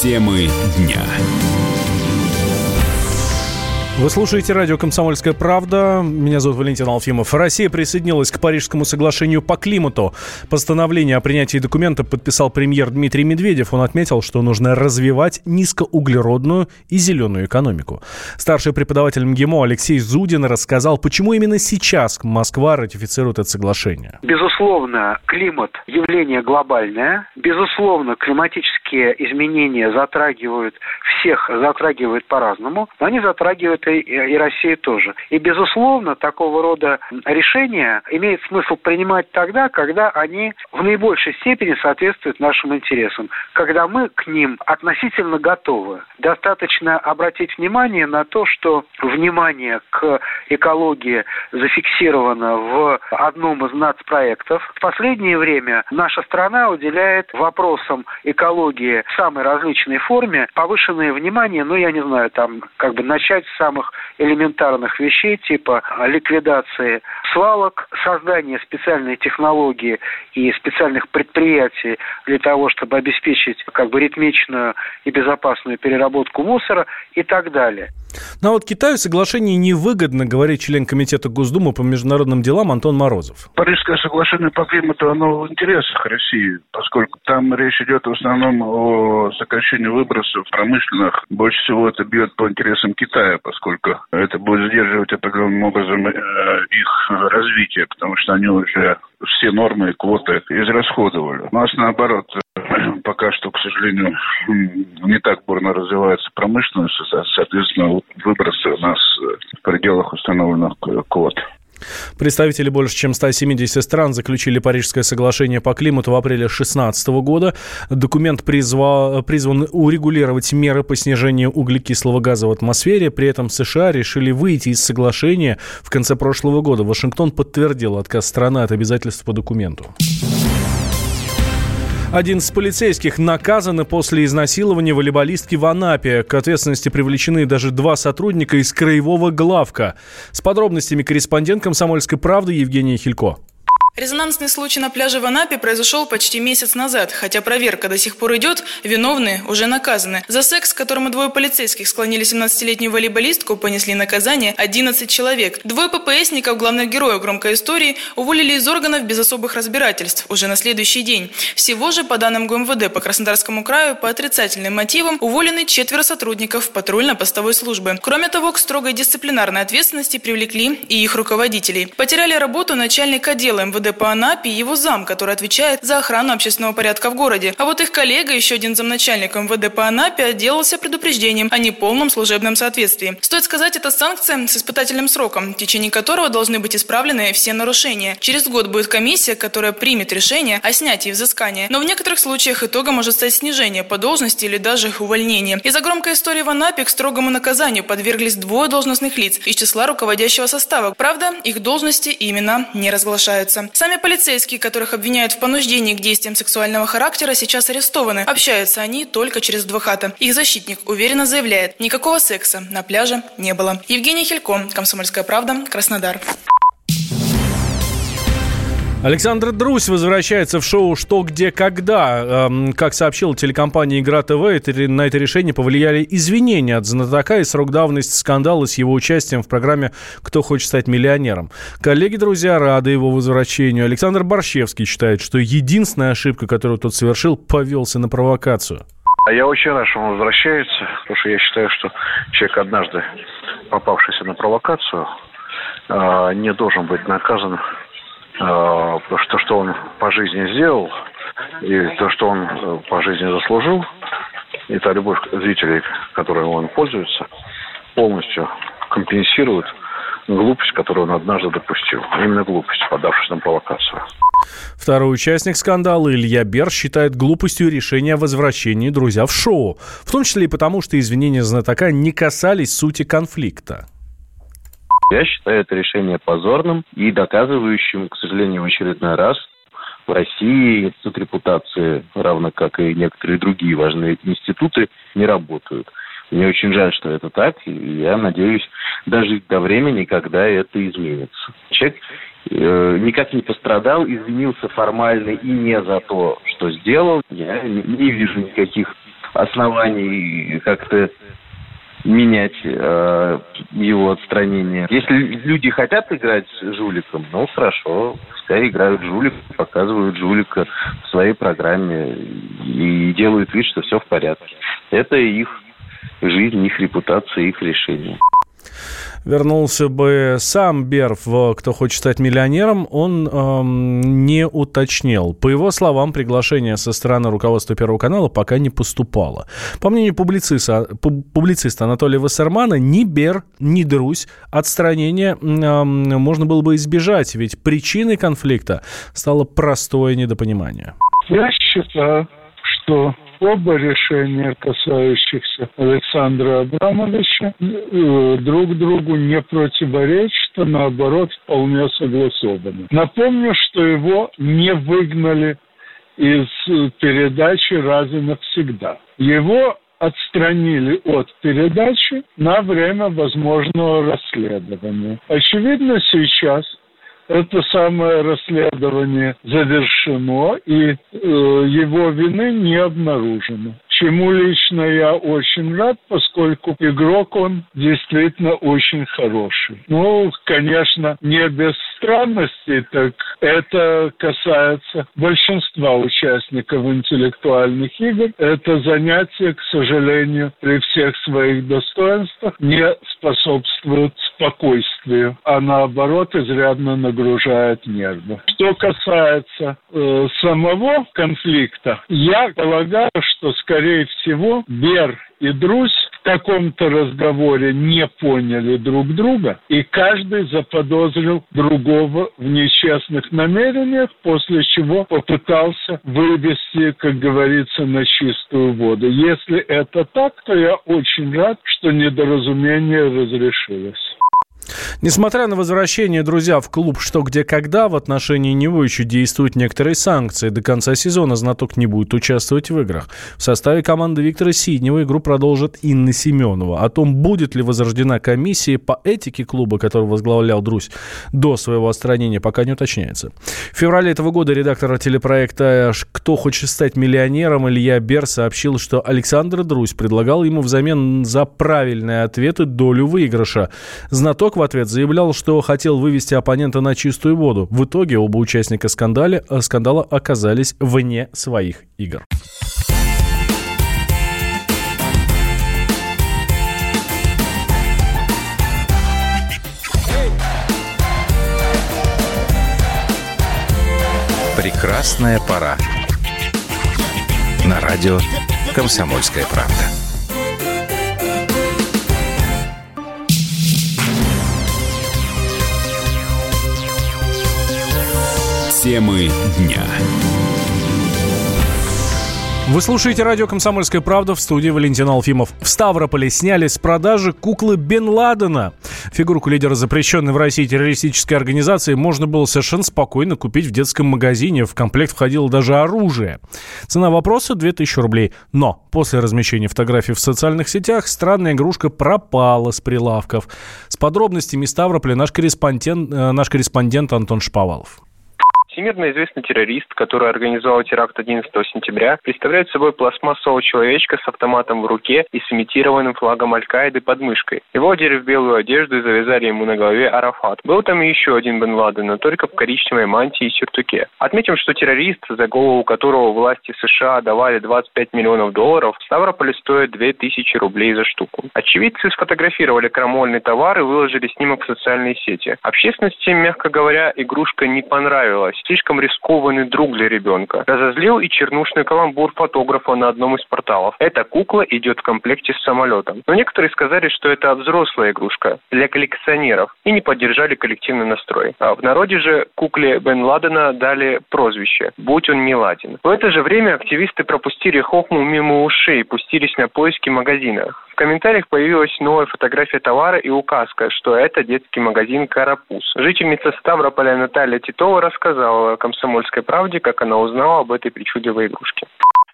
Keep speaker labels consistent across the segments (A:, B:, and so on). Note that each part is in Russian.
A: Темы дня.
B: Вы слушаете радио «Комсомольская правда». Меня зовут Валентин Алфимов. Россия присоединилась к Парижскому соглашению по климату. Постановление о принятии документа подписал премьер Дмитрий Медведев. Он отметил, что нужно развивать низкоуглеродную и зеленую экономику. Старший преподаватель МГИМО Алексей Зудин рассказал, почему именно сейчас Москва ратифицирует это соглашение.
C: Безусловно, климат – явление глобальное. Безусловно, климатические изменения затрагивают всех, затрагивают по-разному. Но они затрагивают и России тоже. И, безусловно, такого рода решения имеет смысл принимать тогда, когда они в наибольшей степени соответствуют нашим интересам, когда мы к ним относительно готовы. Достаточно обратить внимание на то, что внимание к экологии зафиксировано в одном из нацпроектов. В последнее время наша страна уделяет вопросам экологии в самой различной форме повышенное внимание, ну, я не знаю, там, как бы начать с самых самых элементарных вещей, типа ликвидации свалок, создания специальной технологии и специальных предприятий для того, чтобы обеспечить как бы ритмичную и безопасную переработку мусора и так далее.
B: Но вот Китаю соглашение невыгодно, говорит член Комитета Госдумы по международным делам Антон Морозов.
D: Парижское соглашение по климату, оно в интересах России, поскольку там речь идет в основном о сокращении выбросов промышленных. Больше всего это бьет по интересам Китая, поскольку это будет сдерживать определенным образом э, их развитие, потому что они уже все нормы и квоты израсходовали. У нас наоборот, пока что, к сожалению, не так бурно развивается промышленность, соответственно, выбросы у нас в пределах установленных квот.
B: Представители больше чем 170 стран заключили Парижское соглашение по климату в апреле 2016 года. Документ призвал, призван урегулировать меры по снижению углекислого газа в атмосфере. При этом США решили выйти из соглашения в конце прошлого года. Вашингтон подтвердил отказ страны от обязательств по документу. 11 полицейских наказаны после изнасилования волейболистки в Анапе. К ответственности привлечены даже два сотрудника из краевого главка. С подробностями корреспондент «Комсомольской правды» Евгения Хилько.
E: Резонансный случай на пляже в Анапе произошел почти месяц назад. Хотя проверка до сих пор идет, виновные уже наказаны. За секс, которому двое полицейских склонили 17-летнюю волейболистку, понесли наказание 11 человек. Двое ППСников, главных героев громкой истории, уволили из органов без особых разбирательств уже на следующий день. Всего же, по данным ГУМВД по Краснодарскому краю, по отрицательным мотивам уволены четверо сотрудников патрульно-постовой службы. Кроме того, к строгой дисциплинарной ответственности привлекли и их руководителей. Потеряли работу начальник отдела МВД МВД по Анапе и его зам, который отвечает за охрану общественного порядка в городе. А вот их коллега, еще один замначальник МВД по Анапе, отделался предупреждением о неполном служебном соответствии. Стоит сказать, это санкция с испытательным сроком, в течение которого должны быть исправлены все нарушения. Через год будет комиссия, которая примет решение о снятии взыскания. Но в некоторых случаях итогом может стать снижение по должности или даже увольнение. Из-за громкой истории в Анапе к строгому наказанию подверглись двое должностных лиц из числа руководящего состава. Правда, их должности и имена не разглашаются. Сами полицейские, которых обвиняют в понуждении к действиям сексуального характера, сейчас арестованы. Общаются они только через адвоката. Их защитник уверенно заявляет, никакого секса на пляже не было. Евгений Хилько, Комсомольская правда, Краснодар.
B: Александр Друсь возвращается в шоу «Что, где, когда». Эм, как сообщила телекомпания «Игра ТВ», на это решение повлияли извинения от знатока и срок давности скандала с его участием в программе «Кто хочет стать миллионером». Коллеги, друзья, рады его возвращению. Александр Борщевский считает, что единственная ошибка, которую тот совершил, повелся на провокацию.
F: А я очень рад, что он возвращается, потому что я считаю, что человек, однажды попавшийся на провокацию, э, не должен быть наказан то, что он по жизни сделал, и то, что он э, по жизни заслужил, и та любовь зрителей, которой он пользуется, полностью компенсирует глупость, которую он однажды допустил. Именно глупость, подавшись на провокацию.
B: Второй участник скандала Илья Бер считает глупостью решения о возвращении друзья в шоу. В том числе и потому, что извинения знатока не касались сути конфликта.
G: Я считаю это решение позорным и доказывающим, к сожалению, в очередной раз, в России институт репутации, равно как и некоторые другие важные институты, не работают. Мне очень жаль, что это так, и я надеюсь дожить до времени, когда это изменится. Человек э, никак не пострадал, извинился формально и не за то, что сделал. Я не, вижу никаких оснований как-то менять э, его отстранение. Если люди хотят играть с жуликом, ну хорошо, пускай играют жулик, показывают жулика в своей программе и делают вид, что все в порядке. Это их жизнь, их репутация, их решение
B: вернулся бы сам Берф, кто хочет стать миллионером, он эм, не уточнил. По его словам, приглашение со стороны руководства Первого канала пока не поступало. По мнению публициста, публициста Анатолия Вассермана, ни Бер, ни Друзь отстранения эм, можно было бы избежать, ведь причиной конфликта стало простое недопонимание.
A: Я считаю, что оба решения, касающихся Александра Абрамовича, э, друг другу не противоречат, а наоборот вполне согласованы. Напомню, что его не выгнали из передачи «Раз и навсегда». Его отстранили от передачи на время возможного расследования. Очевидно, сейчас это самое расследование завершено, и э, его вины не обнаружено чему лично я очень рад, поскольку игрок он действительно очень хороший. Ну, конечно, не без странностей, так это касается большинства участников интеллектуальных игр. Это занятие, к сожалению, при всех своих достоинствах не способствует спокойствию, а наоборот изрядно нагружает нервы. Что касается э, самого конфликта, я полагаю, что скорее скорее всего, Бер и Друзь каком-то разговоре не поняли друг друга, и каждый заподозрил другого в нечестных намерениях, после чего попытался вывести, как говорится, на чистую воду. Если это так, то я очень рад, что недоразумение разрешилось.
B: Несмотря на возвращение, друзья, в клуб «Что, где, когда», в отношении него еще действуют некоторые санкции. До конца сезона знаток не будет участвовать в играх. В составе команды Виктора Сиднева игру продолжит Инна Семенова. О том, будет ли возрождена комиссия по этике клуба, который возглавлял Друзь до своего отстранения, пока не уточняется. В феврале этого года редактор телепроекта «Кто хочет стать миллионером» Илья Бер сообщил, что Александр Друзь предлагал ему взамен за правильные ответы долю выигрыша. Знаток в ответ заявлял, что хотел вывести оппонента на чистую воду. В итоге оба участника скандала, э, скандала оказались вне своих игр.
H: Прекрасная пора. На радио «Комсомольская правда». Темы дня.
B: Вы слушаете радио «Комсомольская правда» в студии Валентин Алфимов. В Ставрополе сняли с продажи куклы Бен Ладена. Фигурку лидера запрещенной в России террористической организации можно было совершенно спокойно купить в детском магазине. В комплект входило даже оружие. Цена вопроса – 2000 рублей. Но после размещения фотографий в социальных сетях странная игрушка пропала с прилавков. С подробностями Ставрополя наш корреспондент, э, наш корреспондент Антон Шповалов.
I: Всемирно известный террорист, который организовал теракт 11 сентября, представляет собой пластмассового человечка с автоматом в руке и с имитированным флагом Аль-Каиды под мышкой. Его одели в белую одежду и завязали ему на голове Арафат. Был там еще один Бен Ладен, но только в коричневой мантии и сюртуке. Отметим, что террорист, за голову которого власти США давали 25 миллионов долларов, в Ставрополе стоит 2000 рублей за штуку. Очевидцы сфотографировали крамольный товар и выложили снимок в социальные сети. Общественности, мягко говоря, игрушка не понравилась слишком рискованный друг для ребенка. Разозлил и чернушный каламбур фотографа на одном из порталов. Эта кукла идет в комплекте с самолетом. Но некоторые сказали, что это взрослая игрушка для коллекционеров и не поддержали коллективный настрой. А в народе же кукле Бен Ладена дали прозвище «Будь он не ладен». В это же время активисты пропустили хохму мимо ушей и пустились на поиски магазина комментариях появилась новая фотография товара и указка, что это детский магазин «Карапуз». Жительница Ставрополя Наталья Титова рассказала «Комсомольской правде», как она узнала об этой причудливой игрушке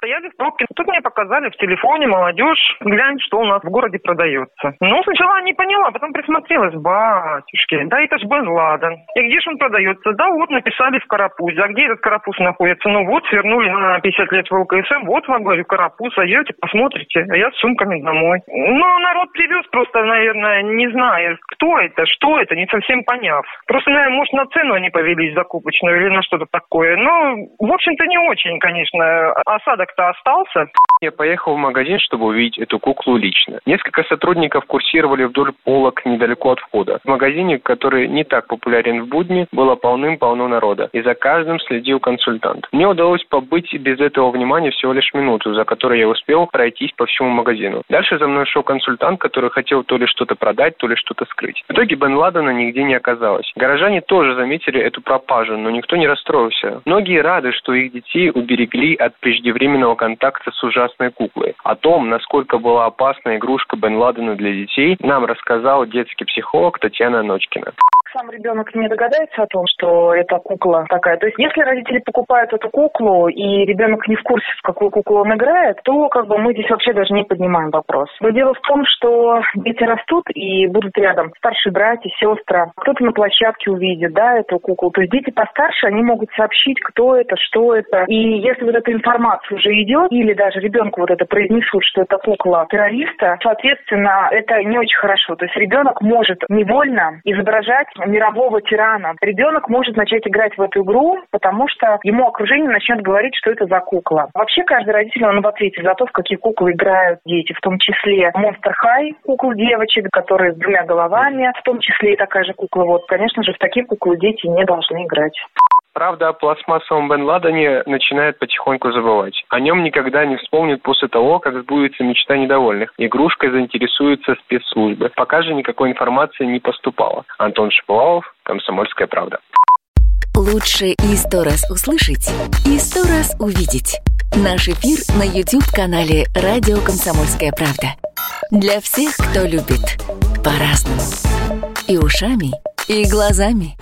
J: стояли в пробке. Тут мне показали в телефоне, молодежь, глянь, что у нас в городе продается. Ну, сначала не поняла, потом присмотрелась, батюшки, да это ж Бен Ладен. И где же он продается? Да вот, написали в Карапузе. А где этот Карапуз находится? Ну вот, свернули на 50 лет в ЛКСМ, вот вам, говорю, Карапуз, зайдете, посмотрите, а я с сумками домой. Ну, народ привез просто, наверное, не знаю, кто это, что это, не совсем поняв. Просто, наверное, может, на цену они повелись закупочную или на что-то такое. Ну, в общем-то, не очень, конечно. Осадок-то остался.
I: Я поехал в магазин, чтобы увидеть эту куклу лично. Несколько сотрудников курсировали вдоль полок недалеко от входа. В магазине, который не так популярен в будни, было полным-полно народа. И за каждым следил консультант. Мне удалось побыть без этого внимания всего лишь минуту, за которой я успел пройтись по всему магазину. Дальше за мной шел консультант, который хотел то ли что-то продать, то ли что-то скрыть. В итоге Бен Ладена нигде не оказалось. Горожане тоже заметили эту пропажу, но никто не расстроился. Многие рады, что их детей уберегли от преждевременного контакта с ужасной куклой. О том, насколько была опасна игрушка Бен Ладена для детей, нам рассказал детский психолог Татьяна Ночкина
K: сам ребенок не догадается о том, что это кукла такая. То есть, если родители покупают эту куклу, и ребенок не в курсе, в какую куклу он играет, то как бы мы здесь вообще даже не поднимаем вопрос. Но дело в том, что дети растут и будут рядом. Старшие братья, сестры. Кто-то на площадке увидит, да, эту куклу. То есть дети постарше, они могут сообщить, кто это, что это. И если вот эта информация уже идет, или даже ребенку вот это произнесут, что это кукла террориста, соответственно, это не очень хорошо. То есть ребенок может невольно изображать мирового тирана. Ребенок может начать играть в эту игру, потому что ему окружение начнет говорить, что это за кукла. Вообще каждый родитель, он в ответе за то, в какие куклы играют дети, в том числе Monster High, куклы девочек, которые с двумя головами, в том числе и такая же кукла. Вот, конечно же, в такие куклы дети не должны играть.
I: Правда, о пластмассовом Бен Ладене начинает потихоньку забывать. О нем никогда не вспомнят после того, как сбудется мечта недовольных. Игрушкой заинтересуются спецслужбы. Пока же никакой информации не поступало. Антон Шиповалов, Комсомольская правда.
L: Лучше и сто раз услышать, и сто раз увидеть. Наш эфир на YouTube-канале «Радио Комсомольская правда». Для всех, кто любит по-разному. И ушами, и глазами.